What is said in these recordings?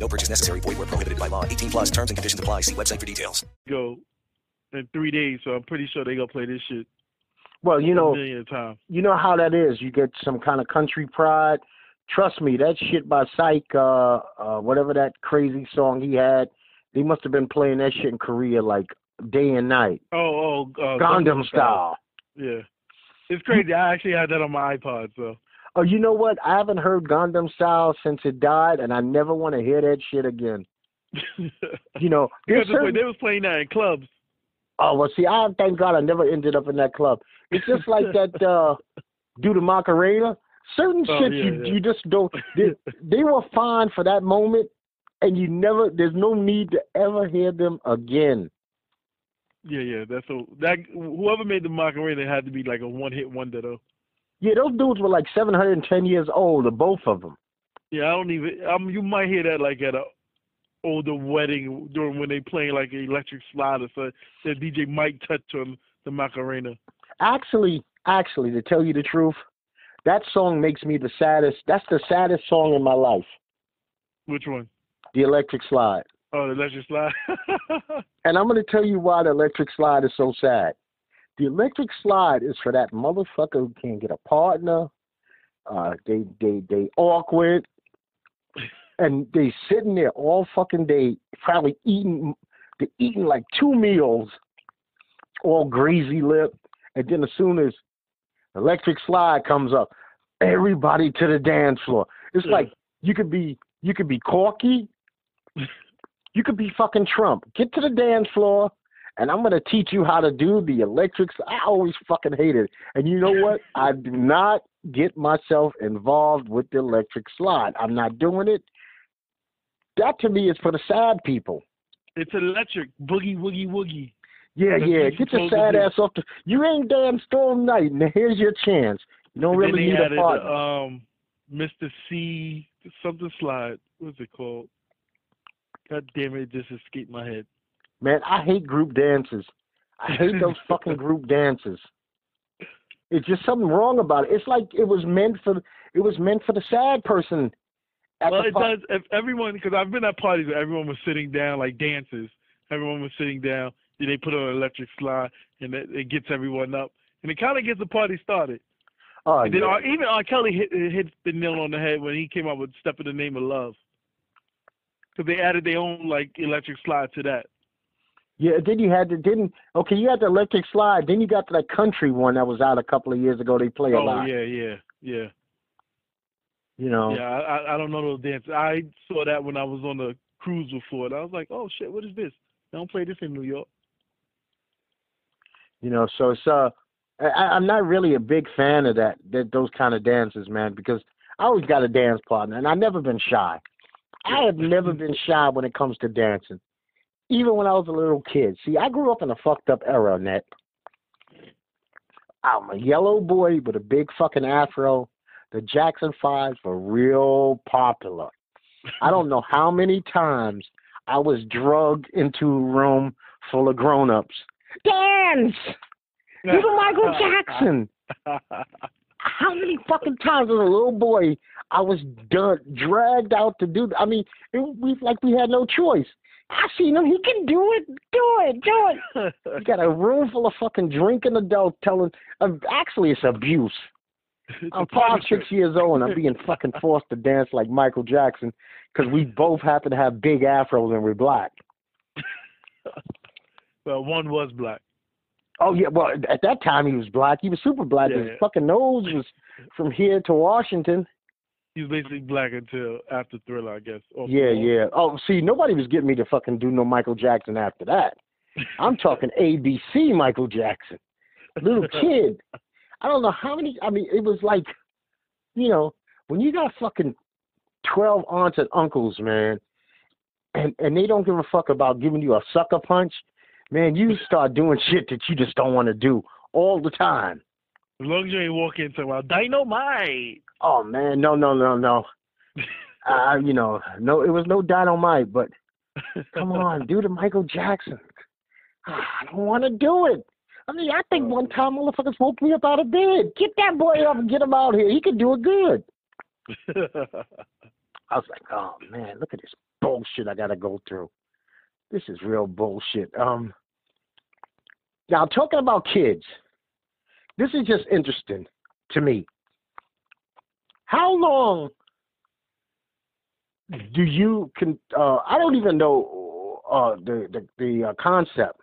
No purchase necessary. Void where prohibited by law. 18 plus terms and conditions apply. See website for details. Go in three days, so I'm pretty sure they gonna play this shit Well, you know, you know how that is. You get some kind of country pride. Trust me, that shit by Psy, uh, uh, whatever that crazy song he had, they must have been playing that shit in Korea like day and night, Oh, oh, uh, Gangnam style. Yeah, it's crazy. I actually had that on my iPod, so Oh, you know what? I haven't heard Gangnam style since it died, and I never want to hear that shit again. You know, there's certain, they was playing that in clubs. oh well, see, I thank God I never ended up in that club. It's just like that uh, do the Macarena. Certain Oh, shit yeah, you yeah. you just don't. They, they were fine for that moment, and you never. There's no need to ever hear them again. Yeah, yeah. That's so that whoever made the Macarena had to be like a one hit wonder though. Yeah, those dudes were like 710 years old, the both of them. Yeah, I don't even. Um, you might hear that like at a older wedding during when they playing like an electric slide or so. That DJ might touch on the Macarena. Actually, actually, to tell you the truth, that song makes me the saddest. That's the saddest song in my life. Which one? The Electric Slide. Oh, the electric slide. And I'm going to tell you why the electric slide is so sad. The electric slide is for that motherfucker who can't get a partner. Uh, they they they awkward, and they sitting there all fucking day, probably eating. They eating like two meals, all greasy lip, and then as soon as electric slide comes up, everybody to the dance floor. It's Yeah. like you could be you could be Corky, you could be fucking Trump. Get to the dance floor, and I'm gonna teach you how to do the electrics. I always fucking hated it. And you know what? I do not get myself involved with the electric slide. I'm not doing it. That to me is for the sad people. it's electric. Boogie woogie woogie. Yeah, That's yeah. Get your sad ass off the. You ain't damn all night, and here's your chance. You don't really need a partner. um Mr. C something slide. What's it called? God damn it, it just escaped my head. Man, I hate group dances. I hate those fucking group dances. It's just something wrong about it. It's like it was meant for it was meant for the sad person. At Well, it does. If everyone, because I've been at parties where everyone was sitting down like dances. Everyone was sitting down. Then they put on an electric slide, and it, it gets everyone up, and it kind of gets the party started. Oh, and then yeah. R, even R. Kelly hit hit the nail on the head when he came out with "Step in the Name of Love," because they added their own like electric slide to that. Yeah, then you had the didn't okay, you had the electric slide, then you got to that country one that was out a couple of years ago. They play a lot. oh yeah, yeah, yeah. You know. Yeah, I, I I don't know those dances. I saw that when I was on the cruise before, and I was like, oh shit, what is this? They don't play this in New York. You know, so it's uh I, I'm not really a big fan of that, that those kind of dances, man, because I always got a dance partner and I've never been shy. I have never been shy when it comes to dancing. Even when I was a little kid. See, I grew up in a fucked up era, Net. I'm a yellow boy with a big fucking afro. The Jackson Fives were real popular. I don't know how many times I was drugged into a room full of grown ups. Dance! You're the Michael Jackson. How many fucking times as a little boy I was done, dragged out to do? I mean, it, we like we had no choice. I seen him. He can do it. Do it. Do it. You got a room full of fucking drinking adults telling. Uh, actually, it's abuse. It's I'm five, six years old, and I'm being fucking forced to dance like Michael Jackson because we both happen to have big afros and we're black. Well, one was black. Oh yeah, well at that time he was black. He was super black. Yeah, His yeah. fucking nose was from here to Washington. He was basically black until after Thriller, I guess. Yeah, yeah. Oh, see, nobody was getting me to fucking do no Michael Jackson after that. I'm talking ABC Michael Jackson. Little kid. I don't know how many. I mean, it was like, you know, when you got fucking twelve aunts and uncles, man, and and they don't give a fuck about giving you a sucker punch. Man, you start doing shit that you just don't want to do all the time. As long as you ain't walking into well, dynamite. Oh man, no, no, no, no. uh, you know, no, it was no dynamite, but come on, do the Michael Jackson. Ah, I don't want to do it. I mean, I think one time motherfuckers woke me up out of bed. Get that boy up and get him out here. He can do it good. I was like, oh man, look at this bullshit I gotta go through. This is real bullshit. Um, now talking about kids, this is just interesting to me. How long do you can? Uh, I don't even know uh, the the, the uh, concept,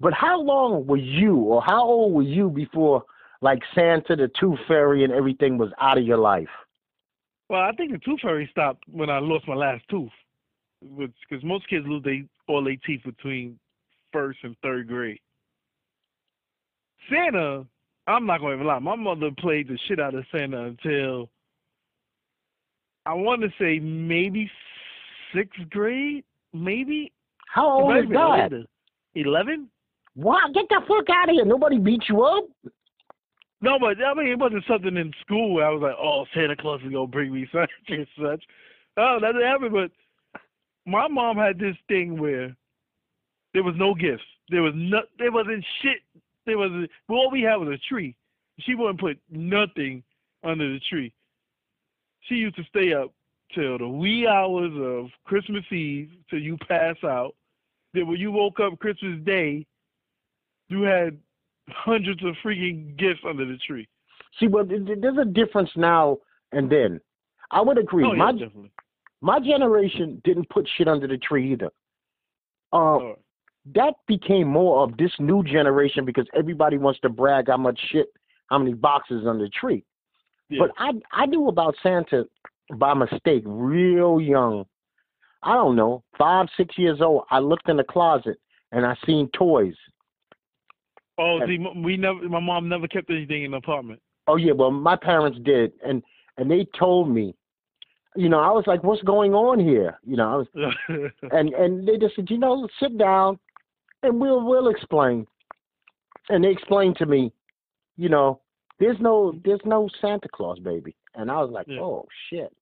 but how long were you, or how old were you before, like Santa, the Tooth Fairy, and everything was out of your life? Well, I think the tooth fairy stopped when I lost my last tooth, because most kids lose they all their teeth between first and third grade. Santa, I'm not going to lie. My mother played the shit out of Santa until I want to say maybe sixth grade, maybe. How old is that? Eleven. What? Get the fuck out of here! Nobody beat you up. No, but I mean, it wasn't something in school where I was like, "Oh, Santa Claus is gonna bring me such and such." Oh, that didn't happen. But my mom had this thing where there was no gifts. There was no. There wasn't shit. There was. a All we had was a tree. She wouldn't put nothing under the tree. She used to stay up till the wee hours of Christmas Eve till you pass out. Then when you woke up Christmas Day, you had hundreds of freaking gifts under the tree. See, well, there's a difference now and then. I would agree. Oh, yeah, my definitely. my generation didn't put shit under the tree either. Uh, Oh, that became more of this new generation because everybody wants to brag how much shit, how many boxes under the tree. yeah. But I I knew about Santa by mistake, real young. I don't know, five six years old. I looked in the closet and I seen toys. oh, see, we never. My mom never kept anything in the apartment. Oh yeah, well my parents did, and and they told me, you know, I was like, what's going on here? You know, I was, and and they just said, you know, sit down, and we'll we'll explain. And they explained to me, you know, there's no there's no Santa Claus, baby. And I was like, Yeah. oh shit.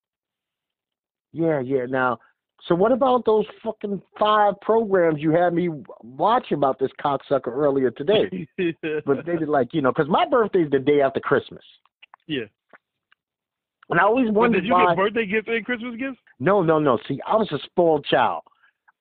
Yeah, yeah. Now, so what about those fucking five programs you had me watch about this cocksucker earlier today? but they did like, you know, because my birthday's the day after Christmas, yeah. and I always But wondered did you why. get birthday gifts and Christmas gifts? No, no, no. See, I was a spoiled child.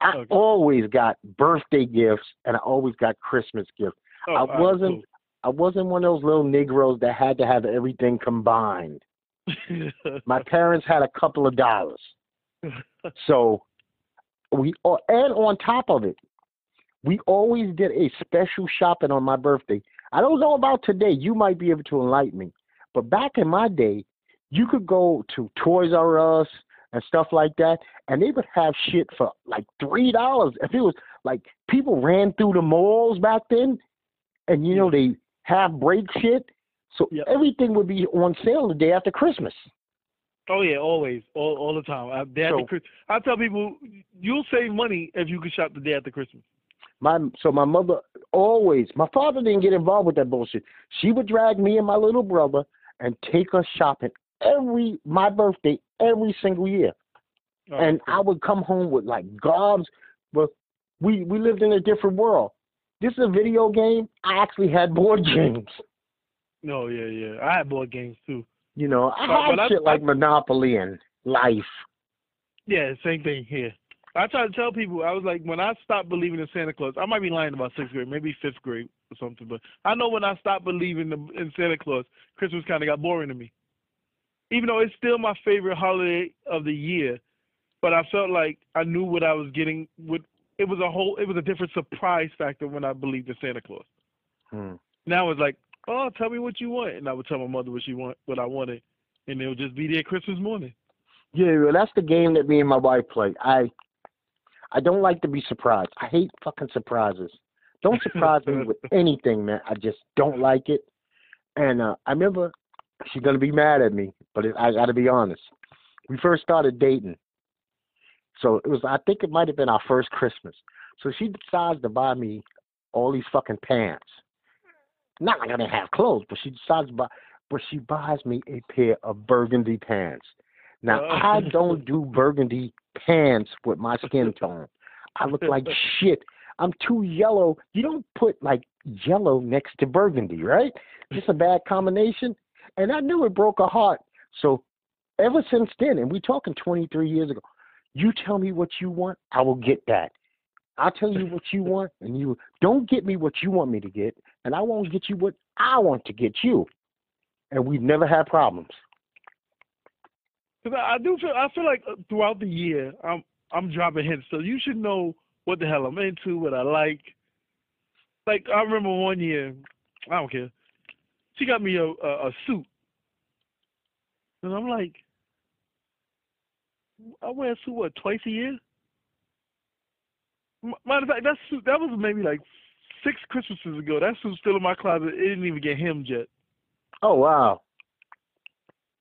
I Okay. always got birthday gifts and I always got Christmas gifts. Oh, I wasn't I wasn't one of those little Negroes that had to have everything combined. My parents had a couple of dollars. So we and on top of it, we always did a special shopping on my birthday. I don't know about today. You might be able to enlighten me. But back in my day, you could go to Toys R Us and stuff like that, and they would have shit for like three dollars. If it was like people ran through the malls back then, and you know they half break shit, so Yep. everything would be on sale the day after Christmas. oh yeah, always, all all the time. I, day after So- Chris- I tell people you'll save money if you can shop the day after Christmas. My so my mother always my father didn't get involved with that bullshit. She would drag me and my little brother and take us shopping every my birthday every single year. Oh, and I would come home with like gobs but we we lived in a different world. This is a video game. I actually had board games. no, yeah, yeah. I had board games too. You know, I But- had but I- shit like I- Monopoly and Life. Yeah, same thing here. I try to tell people I was like when I stopped believing in Santa Claus. I might be lying about sixth grade, maybe fifth grade or something, but I know when I stopped believing in in Santa Claus, Christmas kind of got boring to me. Even though it's still my favorite holiday of the year, but I felt like I knew what I was getting. With it was a whole, it was a different surprise factor when I believed in Santa Claus. Hmm. Now it's like, oh, tell me what you want, and I would tell my mother what she want, what I wanted, and it would just be there Christmas morning. Yeah, well, that's the game that me and my wife play. I I don't like to be surprised. I hate fucking surprises. Don't surprise me with anything, man. I just don't like it. And uh, I remember she's gonna be mad at me, but it, I got to be honest. We first started dating, so it was. I think it might have been our first Christmas. So she decides to buy me all these fucking pants. Not like I didn't have clothes, but she decides to buy but she buys me a pair of burgundy pants. Now Uh. I don't do burgundy pants with my skin tone. I look like shit. I'm too yellow. You don't put like yellow next to burgundy, right? Just a bad combination. And I knew it broke her heart. So ever since then, and we talking 23 years ago, you tell me what you want, I will get that. I'll tell you what you want, and you don't get me what you want me to get, and I won't get you what I want to get you. And we've never had problems. Cause I, do feel I feel like uh, throughout the year I'm I'm dropping hints, so you should know what the hell I'm into, what I like. Like I remember one year, I don't care. She got me a a, a suit, and I'm like, I wear a suit what twice a year. M- Matter of fact, that suit that was maybe like six Christmases ago. That suit's still in my closet. It didn't even get hemmed yet. Oh wow.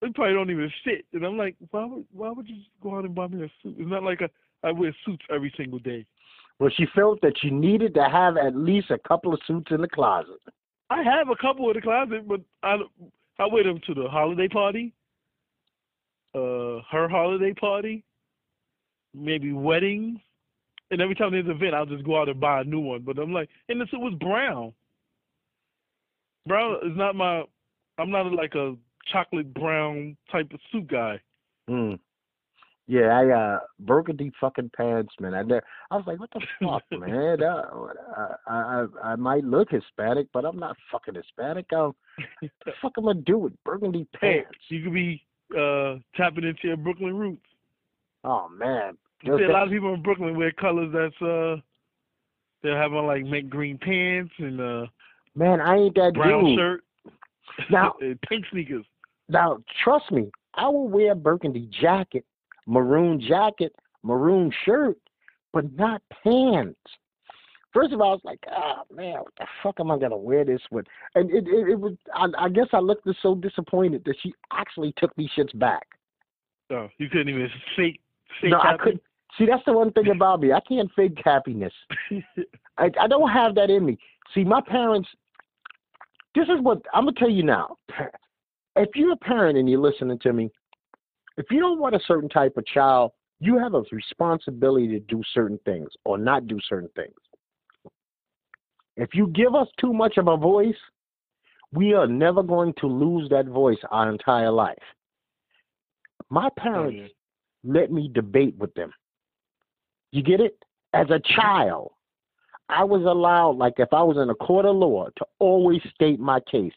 It probably don't even fit. And I'm like, why would why would you just go out and buy me a suit? It's not like I, I wear suits every single day. Well, she felt that she needed to have at least a couple of suits in the closet. I have a couple in the closet, but I I wear them to the holiday party, uh, her holiday party, maybe weddings, and every time there's an event, I'll just go out and buy a new one. But I'm like, and the suit was brown. Brown is not my. I'm not like a chocolate brown type of suit guy. Hmm. Yeah, I uh burgundy fucking pants, man. I I was like, what the fuck, man? Uh, I, I I might look Hispanic, but I'm not fucking Hispanic. Um, the fuck am I do with burgundy Hey, pants? you could be uh tapping into your Brooklyn roots. Oh man, You see a lot of people in Brooklyn wear colors that's uh they're having like mint green pants and uh man, I ain't that brown dude. shirt Now, pink sneakers. now, trust me, I will wear a burgundy jacket, maroon jacket, maroon shirt, but not pants. First of all, I was like, oh man, what the fuck am I gonna wear this with? And it it, it was I, I guess I looked so disappointed that she actually took these shits back. Oh, you couldn't even fake fake no, I couldn't. See, that's the one thing about me. I can't fake happiness. I, I don't have that in me. See, my parents. This is what I'm gonna tell you now. If you're a parent and you're listening to me, if you don't want a certain type of child, you have a responsibility to do certain things or not do certain things. If you give us too much of a voice, we are never going to lose that voice our entire life. My parents let me debate with them. You get it? As a child, I was allowed, like if I was in a court of law, to always state my case.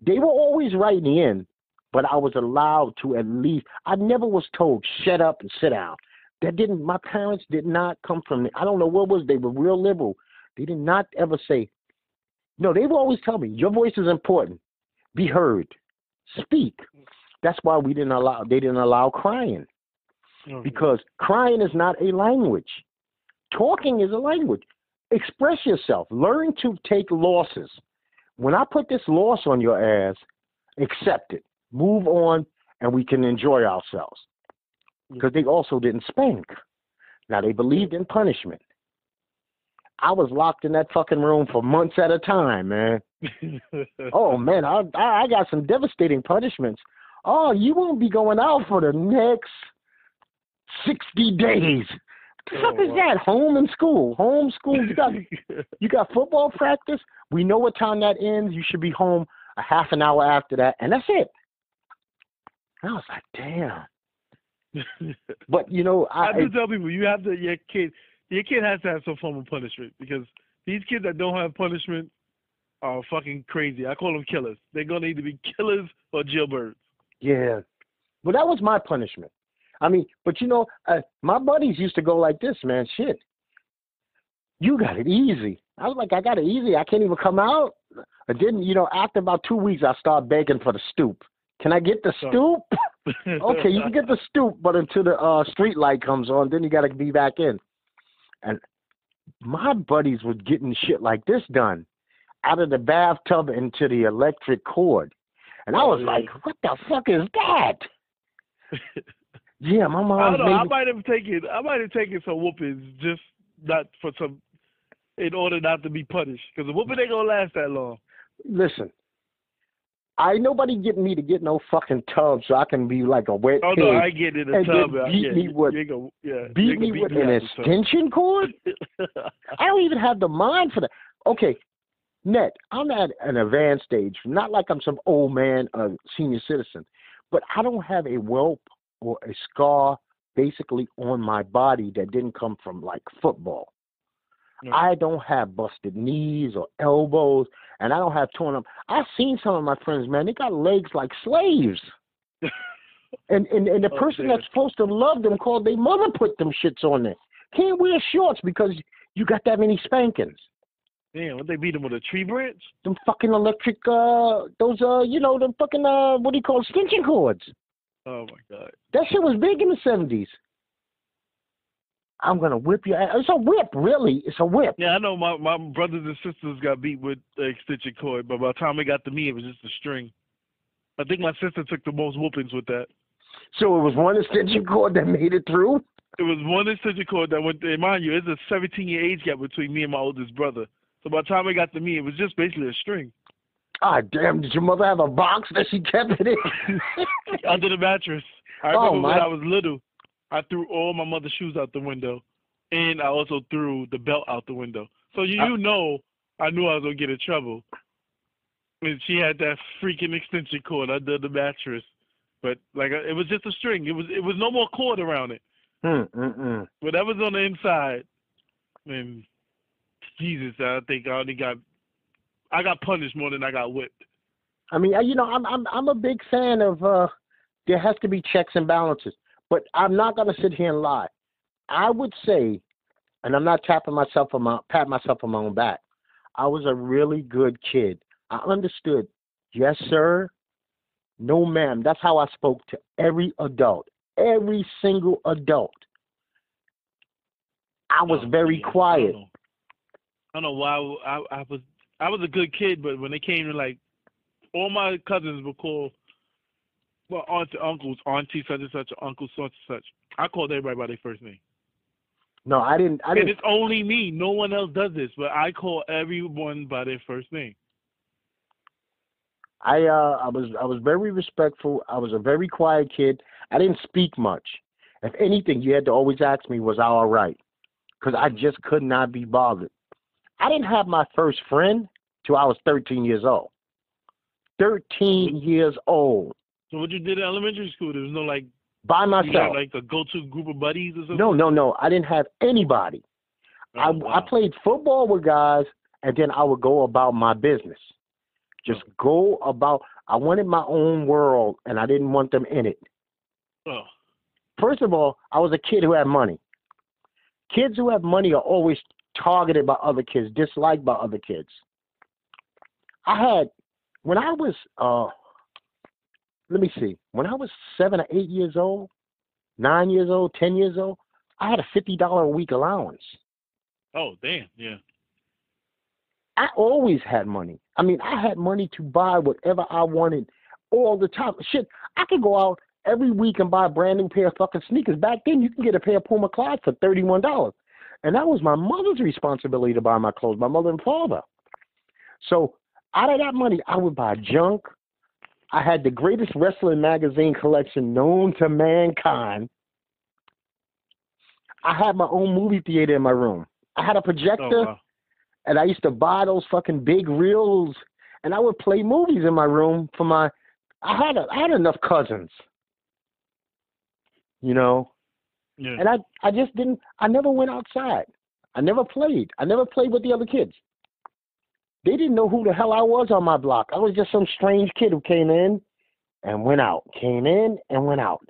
They were always right in the end, but I was allowed to at least, I never was told, shut up and sit down. That didn't, my parents did not come from, I don't know what was, they were real liberal. They did not ever say, no, they would always tell me, your voice is important. Be heard. Speak. That's why we didn't allow, they didn't allow crying Oh, because crying is not a language. Talking is a language. Express yourself. Learn to take losses. When I put this loss on your ass, accept it. Move on, and we can enjoy ourselves. Because they also didn't spank. Now they believed in punishment. I was locked in that fucking room for months at a time, man. Oh man, I I I got some devastating punishments. Oh, you won't be going out for the next sixty days. The oh, fuck Oh, is wow. that? Home and school. Home school. You got you got football practice. We know what time that ends. You should be home a half an hour after that, and that's it. And I was like, damn. But you know, I, I do tell people you have to your kid your kid has to have some form of punishment because these kids that don't have punishment are fucking crazy. I call them killers. They're gonna either be killers or jailbirds. Yeah. Well, that was my punishment. I mean, but you know, uh, my buddies used to go like this, man. Shit, you got it easy. I was like, I got it easy. I can't even come out. I didn't, you know. After about two weeks, I started begging for the stoop. Can I get the stoop? okay, you can get the stoop, but until the uh, street light comes on, then you got to be back in. And my buddies was getting shit like this done out of the bathtub into the electric cord. And I was like, what the fuck is that? Yeah, my I don't know. I might have taken I might have taken some whoopings just not for some in order not to be punished. Because the whooping ain't gonna last that long. Listen, I ain't nobody getting me to get no fucking tub so I can be like a wet Oh pig. no, I get in a tub. beat yeah, me with- gonna, yeah, beat me gonna with beat an extension cord? I don't even have the mind for that. Okay, Net, I'm at an advanced stage. Not like I'm some old man, a senior citizen, but I don't have a whelp or a scar basically on my body that didn't come from like football. No. I don't have busted knees or elbows, and I don't have torn up. I've seen some of my friends, man. They got legs like slaves. And and, and the Oh, person dear. that's supposed to love them called their mother put them shits on there. Can't wear shorts because you got that many spankings. Damn, what they beat him with a tree branch? Them fucking electric uh those uh you know, them fucking uh what do you call it, extension cords. Oh my god. That shit was big in the seventies. I'm gonna whip your ass. It's a whip, really. It's a whip. Yeah, I know my my brothers and sisters got beat with the extension cord, but by the time it got to me, it was just a string. I think my sister took the most whoopings with that. So it was one extension cord that made it through. It was one extension cord that went. And mind you, it's a 17 year age gap between me and my oldest brother. So by the time it got to me, it was just basically a string Ah damn, did your mother have a box that she kept it in? under the mattress. I Oh, remember when my- I was little, I threw all my mother's shoes out the window, and I also threw the belt out the window. So you, you know, I knew I was gonna get in trouble. And she had that freaking extension cord under the mattress, but like it was just a string. It was it was no more cord around it. Hmm, mm-mm. Whatever's on the inside, and Jesus, I think I only got I got punished more than I got whipped. I mean, you know, I'm I'm I'm a big fan of uh there has to be checks and balances. But I'm not gonna sit here and lie. I would say, and I'm not tapping myself on my pat myself on my own back. I was a really good kid. I understood, yes, sir, no ma'am. That's how I spoke to every adult. Every single adult. I was Oh, very. I quiet. don't know, I don't know why I, I was I was a good kid, but when they came to like all my cousins were called well aunts uncles, auntie such and such, uncle such and such. I called everybody by their first name. No, I didn't I and didn't it's only me. No one else does this, but I call everyone by their first name. I uh I was I was very respectful. I was a very quiet kid. I didn't speak much. If anything, you had to always ask me, "Was I all right?" Because I just could not be bothered. I didn't have my first friend till I was 13 years old. 13 years old So what you did in elementary school, there was no like by you had myself. like a go to group of buddies or something? No, no, no. I didn't have anybody. I Oh, wow. I played football with guys, and then I would go about my business. Just go about. I wanted my own world, and I didn't want them in it. Oh. First of all, I was a kid who had money. Kids who have money are always targeted by other kids, disliked by other kids. I had when I was uh let me see, when I was seven or eight years old, nine years old, ten years old, I had a fifty dollar a week allowance. Oh damn, yeah. I always had money. I mean, I had money to buy whatever I wanted all the time. Shit, I could go out every week and buy a brand new pair of fucking sneakers. Back then, you can get a pair of Puma Clyde for thirty-one dollars, and that was my mother's responsibility to buy my clothes. My mother and father. So out of that money, I would buy junk. I had the greatest wrestling magazine collection known to mankind. I had my own movie theater in my room. I had a projector Oh wow. and I used to buy those fucking big reels, and I would play movies in my room for my. I had a, I had enough cousins, you know, Yeah. and I I just didn't. I never went outside. I never played. I never played with the other kids. They didn't know who the hell I was on my block. I was just some strange kid who came in and went out, came in and went out.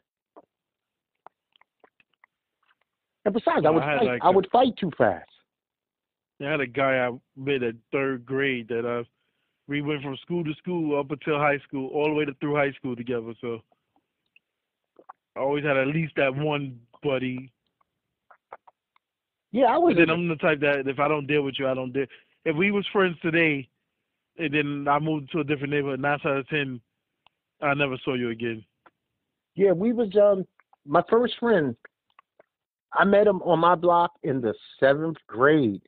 And besides, I would I fight. like I a- would fight too fast. I had a guy I met at third grade that I we went from school to school up until high school, all the way to through high school together. So I always had at least that one buddy. Yeah, I was. But then I'm the type that if I don't deal with you, I don't deal. If we was friends today, and then I moved to a different neighborhood, nine out of ten, I never saw you again. Yeah, we was um my first friend. I met him on my block in the seventh grade.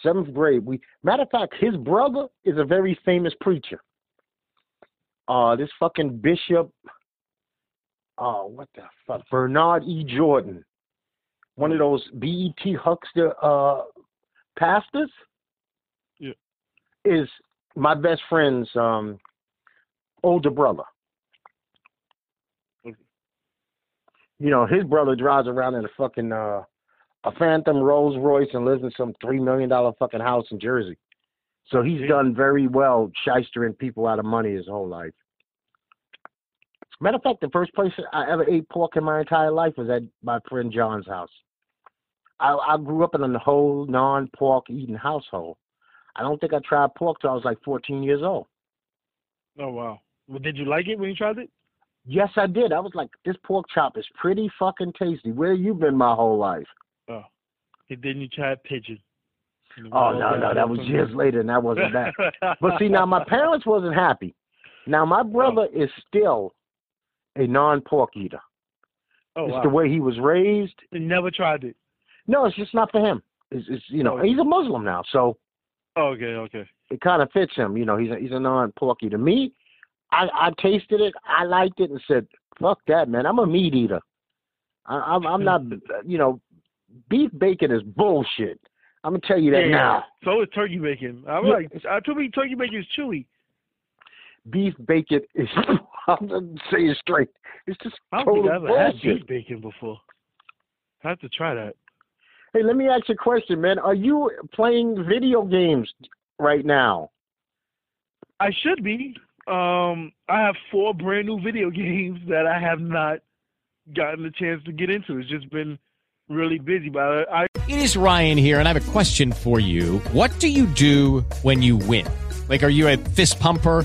Seventh grade. We matter of fact, his brother is a very famous preacher. Uh, this fucking bishop. Oh, what the fuck? Bernard E. Jordan, one of those BET huckster uh, pastors. Yeah. Is my best friend's um, older brother. Okay. You know, his brother drives around in a fucking uh, a Phantom Rolls Royce and lives in some three million dollar fucking house in Jersey. So he's Yeah. done very well shystering people out of money his whole life. Matter of fact, the first place I ever ate pork in my entire life was at my friend John's house. I, I grew up in a whole non-pork eating household. I don't think I tried pork till I was like 14 years old. Oh wow. Well, did you like it when you tried it? Yes, I did. I was like, this pork chop is pretty fucking tasty. Where you been my whole life? Oh. And then you tried pigeon. Oh no, no, that was years later, and that wasn't bad. But see, now my parents wasn't happy. Now my oh. brother is still a non-pork eater. Oh it's wow. the way he was raised. You never tried it. No, it's just not for him. It's, it's you know, Oh. he's a Muslim now, so Oh, okay, okay. it kind of fits him. You know, he's a, he's a non-porky to Me, I I tasted it, I liked it, and said, "Fuck that, man! I'm a meat eater. I, I'm I'm not, you know, beef bacon is bullshit. I'm gonna tell you that yeah, now. So is turkey bacon. I'm Yeah. like, I told me turkey bacon is chewy. Beef bacon is. I'm gonna say it straight. It's just I don't total think I ever had beef bacon before. I have to try that. Hey, let me ask you a question, man. Are you playing video games right now? I should be. Um, I have four brand new video games that I have not gotten the chance to get into. It's just been really busy, but I, I It is Ryan here, and I have a question for you. What do you do when you win? Like, are you a fist pumper?